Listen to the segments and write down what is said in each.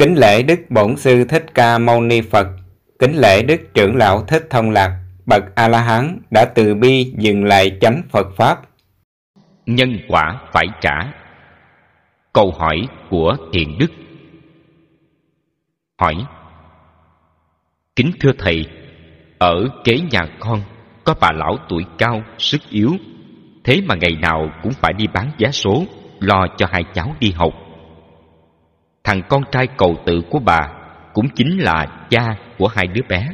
Kính lễ Đức Bổn Sư Thích Ca Mâu Ni Phật, kính lễ Đức Trưởng Lão Thích Thông Lạc, bậc A-la-hán đã từ bi dừng lại chánh Phật Pháp. Nhân quả phải trả. Câu hỏi của Thiện Đức. Hỏi Kính thưa Thầy, ở kế nhà con có bà lão tuổi cao, sức yếu, thế mà ngày nào cũng phải đi bán giá số, lo cho hai cháu đi học thằng con trai cầu tự của bà cũng chính là cha của hai đứa bé.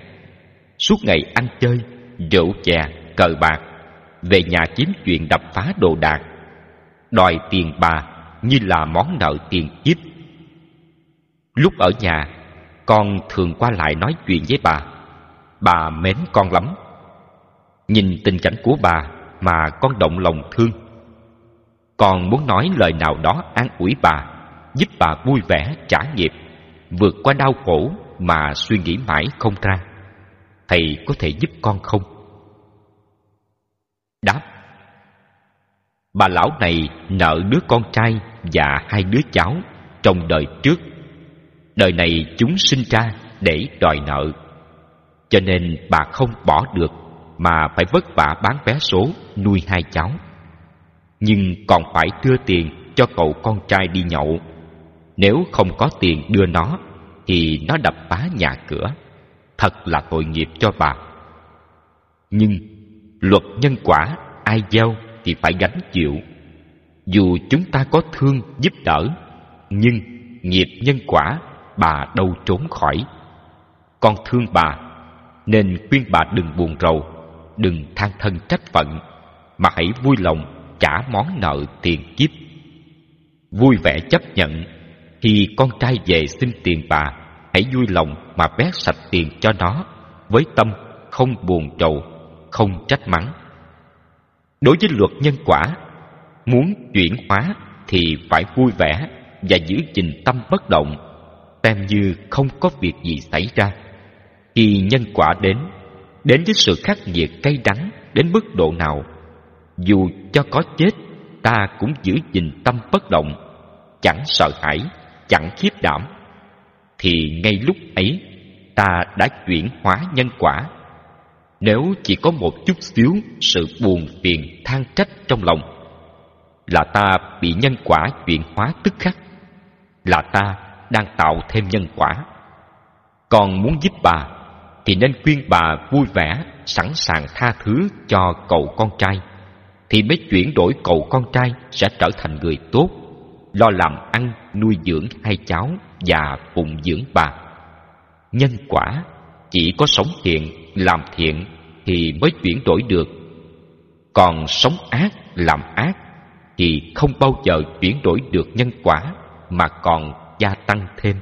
Suốt ngày ăn chơi, rượu chè, cờ bạc, về nhà kiếm chuyện đập phá đồ đạc, đòi tiền bà như là món nợ tiền kiếp. Lúc ở nhà, con thường qua lại nói chuyện với bà. Bà mến con lắm. Nhìn tình cảnh của bà mà con động lòng thương. Con muốn nói lời nào đó an ủi bà giúp bà vui vẻ, trả nghiệp, vượt qua đau khổ mà suy nghĩ mãi không ra. Thầy có thể giúp con không? Đáp, bà lão này nợ đứa con trai và hai đứa cháu trong đời trước. Đời này chúng sinh ra để đòi nợ. Cho nên bà không bỏ được mà phải vất vả bán vé số nuôi hai cháu. Nhưng còn phải đưa tiền cho cậu con trai đi nhậu nếu không có tiền đưa nó, thì nó đập phá nhà cửa. Thật là tội nghiệp cho bà. Nhưng luật nhân quả ai gieo thì phải gánh chịu. Dù chúng ta có thương giúp đỡ, nhưng nghiệp nhân quả bà đâu trốn khỏi. Con thương bà, nên khuyên bà đừng buồn rầu, đừng than thân trách phận, mà hãy vui lòng trả món nợ tiền kiếp. Vui vẻ chấp nhận khi con trai về xin tiền bà, hãy vui lòng mà bét sạch tiền cho nó. Với tâm không buồn trầu, không trách mắng. Đối với luật nhân quả, muốn chuyển hóa thì phải vui vẻ và giữ gìn tâm bất động, xem như không có việc gì xảy ra. Khi nhân quả đến đến với sự khắc nghiệt cay đắng đến mức độ nào, dù cho có chết, ta cũng giữ gìn tâm bất động, chẳng sợ hãi chẳng khiếp đảm. Thì ngay lúc ấy, ta đã chuyển hóa nhân quả. Nếu chỉ có một chút xíu sự buồn phiền than trách trong lòng, là ta bị nhân quả chuyển hóa tức khắc, là ta đang tạo thêm nhân quả. Còn muốn giúp bà, thì nên khuyên bà vui vẻ, sẵn sàng tha thứ cho cậu con trai, thì mới chuyển đổi cậu con trai sẽ trở thành người tốt lo làm ăn, nuôi dưỡng hai cháu và phụng dưỡng bà. Nhân quả, chỉ có sống thiện làm thiện thì mới chuyển đổi được. Còn sống ác, làm ác thì không bao giờ chuyển đổi được nhân quả mà còn gia tăng thêm.